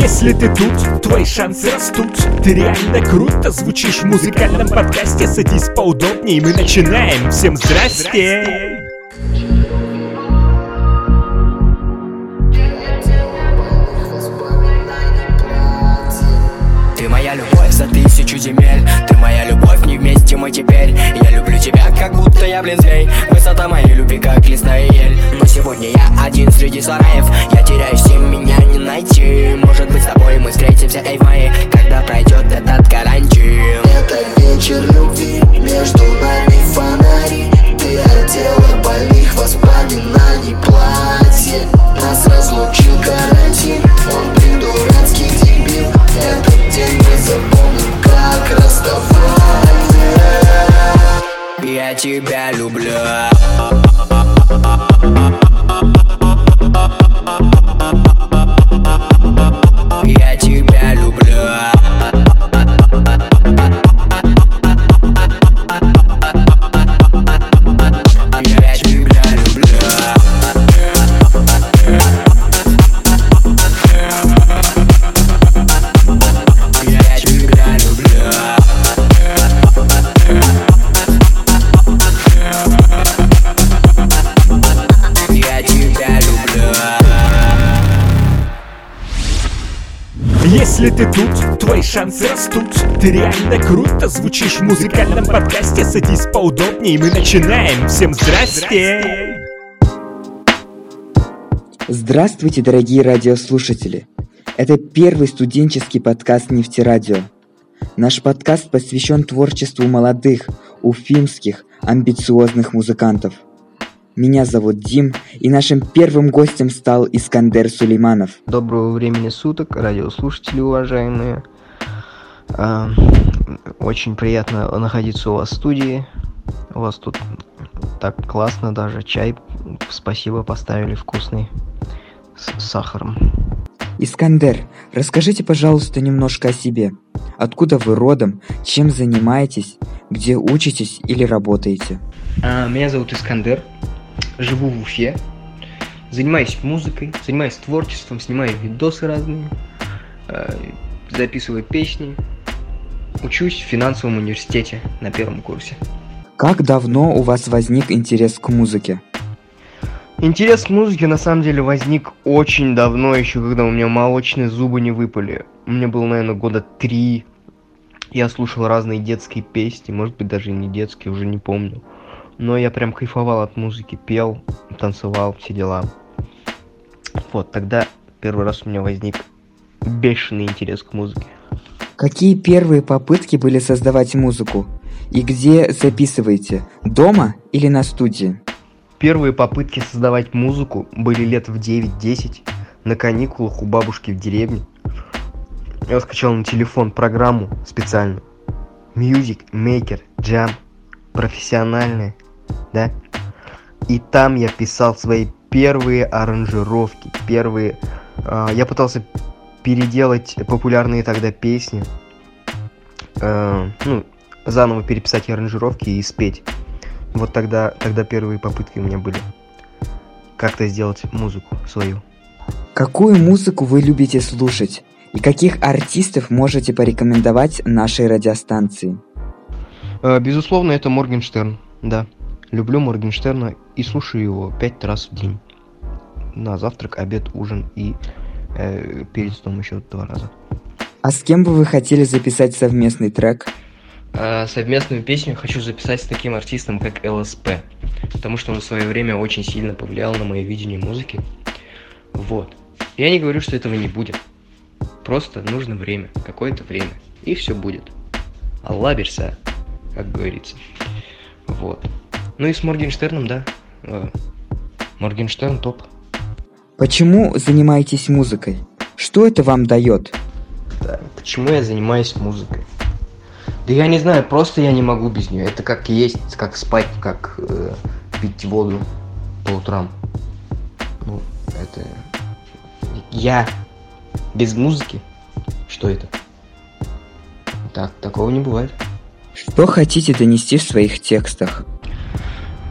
Если ты тут, твои шансы растут. Ты реально круто звучишь в музыкальном подкасте. Садись поудобнее, мы начинаем. Всем здрасте! Ты моя любовь за тысячу земель. Ты моя любовь, не вместе мы теперь. Я люблю тебя, как будто я блин змей. Высота моей любви, как лесная ель сегодня я один среди сараев. Я теряюсь, и меня не найти. Может быть, с тобой мы встретимся, эй, мае Когда пройдет этот карантин. Это вечер любви, между нами фонари. Ты одела больных воспоминаний платье. Нас разлучил карантин, он придурацкий дебил. Этот день мы запомним, как расставание Я тебя люблю ты тут, твои шансы растут Ты реально круто звучишь в музыкальном подкасте Садись поудобнее, мы начинаем Всем здрасте! Здравствуйте, дорогие радиослушатели! Это первый студенческий подкаст «Нефтерадио». Наш подкаст посвящен творчеству молодых, уфимских, амбициозных музыкантов. Меня зовут Дим, и нашим первым гостем стал Искандер Сулейманов. Доброго времени суток, радиослушатели уважаемые. А, Очень приятно находиться у вас в студии. У вас тут так классно даже. Чай, спасибо, поставили вкусный с сахаром. Искандер, расскажите, пожалуйста, немножко о себе. Откуда вы родом, чем занимаетесь, где учитесь или работаете? А, Меня зовут Искандер, живу в Уфе, занимаюсь музыкой, занимаюсь творчеством, снимаю видосы разные, э, записываю песни, учусь в финансовом университете на первом курсе. Как давно у вас возник интерес к музыке? Интерес к музыке на самом деле возник очень давно, еще когда у меня молочные зубы не выпали. Мне было, наверное, года три. Я слушал разные детские песни, может быть, даже и не детские, уже не помню. Но я прям кайфовал от музыки, пел, танцевал, все дела. Вот, тогда первый раз у меня возник бешеный интерес к музыке. Какие первые попытки были создавать музыку? И где записываете? Дома или на студии? Первые попытки создавать музыку были лет в 9-10 на каникулах у бабушки в деревне. Я скачал на телефон программу специальную. Music Maker Jam. Профессиональная, да? И там я писал свои первые аранжировки, первые... а, я пытался переделать популярные тогда песни. э, ну, заново переписать аранжировки и спеть. Вот тогда, тогда первые попытки у меня были. Как-то сделать музыку свою. Какую музыку вы любите слушать? И каких артистов можете порекомендовать нашей радиостанции? Э, Безусловно, это Моргенштерн, да. Люблю Моргенштерна и слушаю его пять раз в день. На завтрак, обед, ужин и э, перед сном еще два раза. А с кем бы вы хотели записать совместный трек? А, совместную песню хочу записать с таким артистом, как ЛСП. Потому что он в свое время очень сильно повлиял на мое видение музыки. Вот. Я не говорю, что этого не будет. Просто нужно время, какое-то время. И все будет. Алла берса, как говорится. Вот. Ну и с Моргенштерном, да. Э, Моргенштерн топ. Почему занимаетесь музыкой? Что это вам дает? Да, почему я занимаюсь музыкой? Да я не знаю, просто я не могу без нее. Это как есть, как спать, как э, пить воду по утрам. Ну, это... Я без музыки? Что это? Так, такого не бывает. Что хотите донести в своих текстах?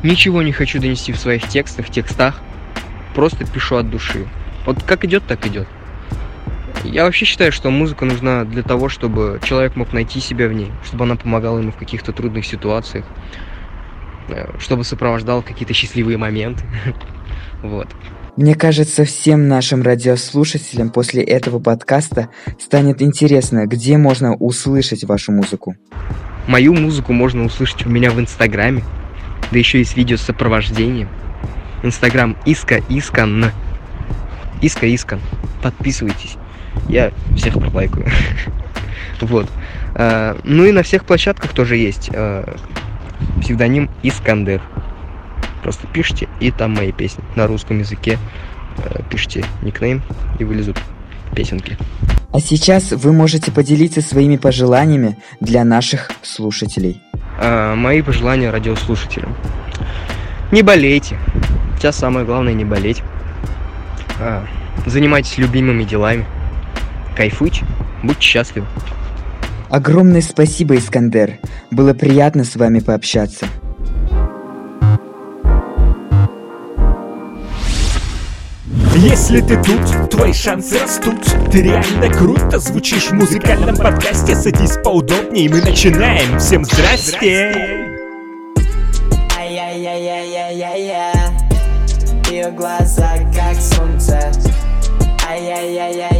Ничего не хочу донести в своих текстах, текстах. Просто пишу от души. Вот как идет, так идет. Я вообще считаю, что музыка нужна для того, чтобы человек мог найти себя в ней, чтобы она помогала ему в каких-то трудных ситуациях, э, чтобы сопровождала какие-то счастливые моменты. Вот. Мне кажется, всем нашим радиослушателям после этого подкаста станет интересно, где можно услышать вашу музыку. Мою музыку можно услышать у меня в Инстаграме, да еще и с видео с сопровождением. Инстаграм Иска Искан. Иска Искан. Подписывайтесь. Я всех пролайкаю. Вот. А, ну и на всех площадках тоже есть а, псевдоним Искандер. Просто пишите, и там мои песни на русском языке. А, пишите никнейм, и вылезут песенки. А сейчас вы можете поделиться своими пожеланиями для наших слушателей. Мои пожелания радиослушателям. Не болейте. Сейчас самое главное не болеть. Занимайтесь любимыми делами кайфуйте, будьте счастливы. Огромное спасибо, Искандер. Было приятно с вами пообщаться. Если ты тут, твои шансы растут. Ты реально круто звучишь в музыкальном подкасте. Садись поудобнее, мы начинаем. Всем здрасте! Ай-яй-яй-яй-яй-яй Ее глаза как солнце. Ай-яй-яй-яй-яй-яй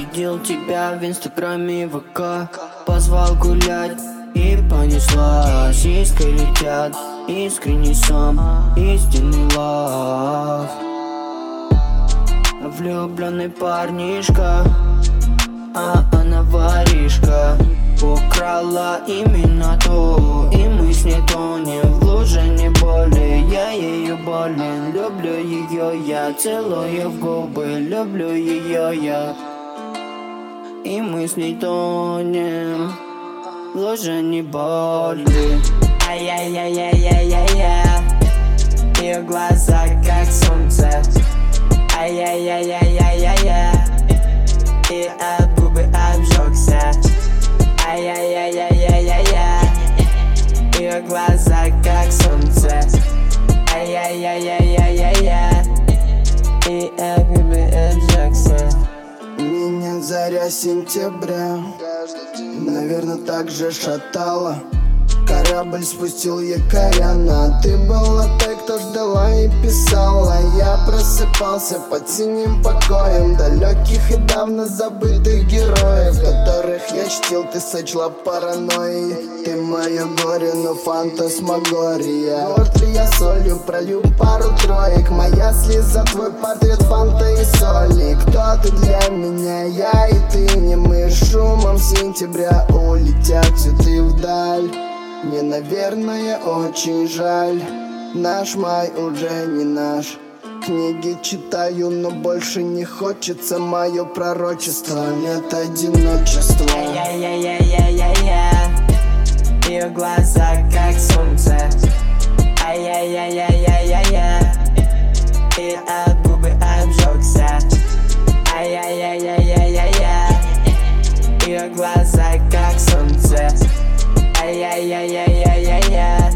Видел, тебя в инстаграме ВК. Позвал гулять и понеслась Искры летят, искренний сам, истинный лав. Влюбленный парнишка, а она воришка. Украла именно то, и мы с ней тонем. В луже не боли Я ее болен, люблю ее я, целую в губы, люблю ее я И мы с ней тонем. В луже не боли Ай-яй-яй-яй-яй-яй-яй. Ее глаза как солнце. Ай-яй-яй-яй-яй-яй И от губы обжегся. Ай-яй-яй-яй-яй-яй Ее глаза как солнце. Ай-яй-яй-яй-яй-яй сентября. Наверное, так же шатала Корабль спустил якоря на Ты была той, кто ждала и писала. Я просыпался под синим покоем Далеких и давно забытых героев Которых я чтил, ты сочла паранойей. Ты мое горе, но фантасмагория. Вот ли я солью пролью пару троек. Моя слеза, твой портрет фанта и соли. Кто ты для меня, я и ты. Не мы шумом сентября улетят цветы вдаль мне, наверное, очень жаль. Наш май уже не наш. Книги читаю, но больше не хочется Мое пророчество, лет одиночества. Ай-яй-яй-яй-яй-яй Ее глаза как солнце. Ай-яй-яй-яй-яй-яй И от губы обжегся. Ай-яй-яй-яй-яй-яй Ее глаза как солнце Ай-яй-яй-яй-яй-яй.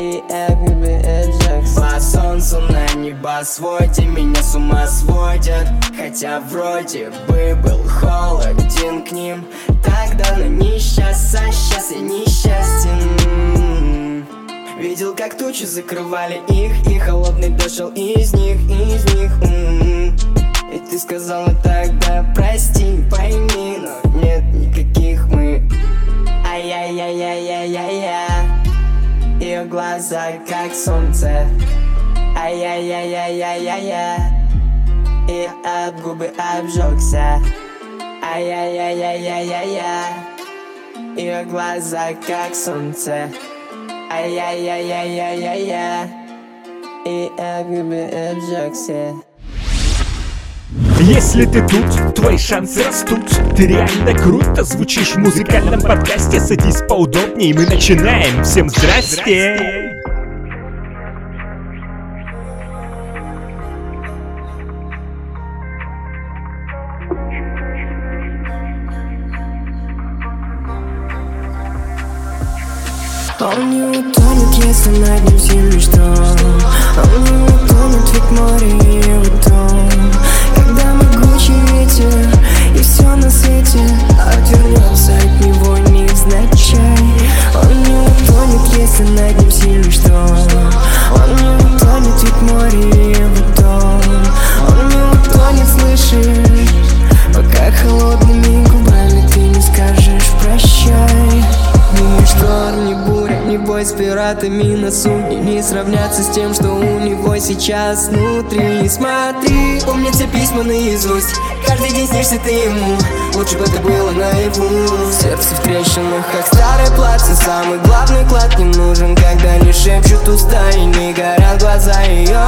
И обжегся По солнцу на небосводе Меня с ума сводят. Хотя вроде бы был холоден к ним. Тогда на несчастье, сейчас я несчастен. Видел, как тучи закрывали их И холодный дождь шел из них, из них. М-м. И ты сказала тогда прости, пойми Но глаза как солнце. Ай-яй-яй-яй-яй-яй-яй. И от губы обжегся. Ай-яй-яй-яй-яй-яй-яй Ее глаза как солнце. Ай-яй-яй-яй-яй-яй-яй. И от губы обжегся Если ты тут, твои шансы растут. Ты реально круто звучишь в музыкальном подкасте. Садись поудобнее, мы начинаем. Всем здрасте! Он пиратами на судне Не сравнятся с тем, что у него сейчас внутри. Смотри, помнят все письма наизусть. Каждый день снишься ты ему. Лучше бы это было наяву. Сердце в трещинах, как старое платье. Самый главный клад не нужен Когда не шепчут уста и не горят глаза. Ее,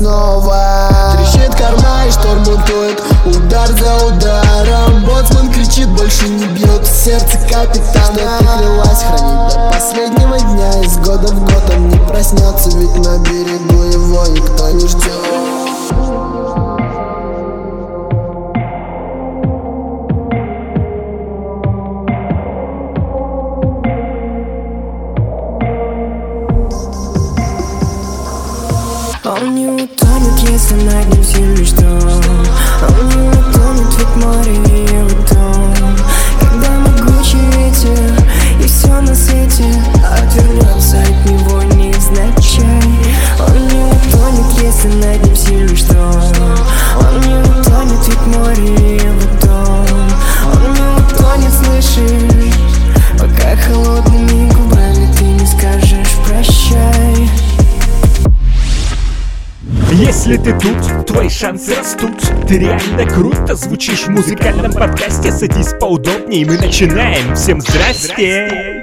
снова. Трещит корма и шторм бунтует Удар за ударом. Боцман кричит, больше не бьет. Сердце капитана. Что ты клялась хранить до последнего дня? Из года в год он не проснется Ведь на берегу его никто не ждет Он не утонет, если над ним сильный шторм Он не утонет, ведь море его дом Когда могучий ветер и все на свете Отвернется от него невзначай Он не утонет, если над ним сильный шторм ты тут, твои шансы растут. Ты реально круто звучишь в музыкальном подкасте. Садись поудобнее, мы начинаем. Всем здрасте!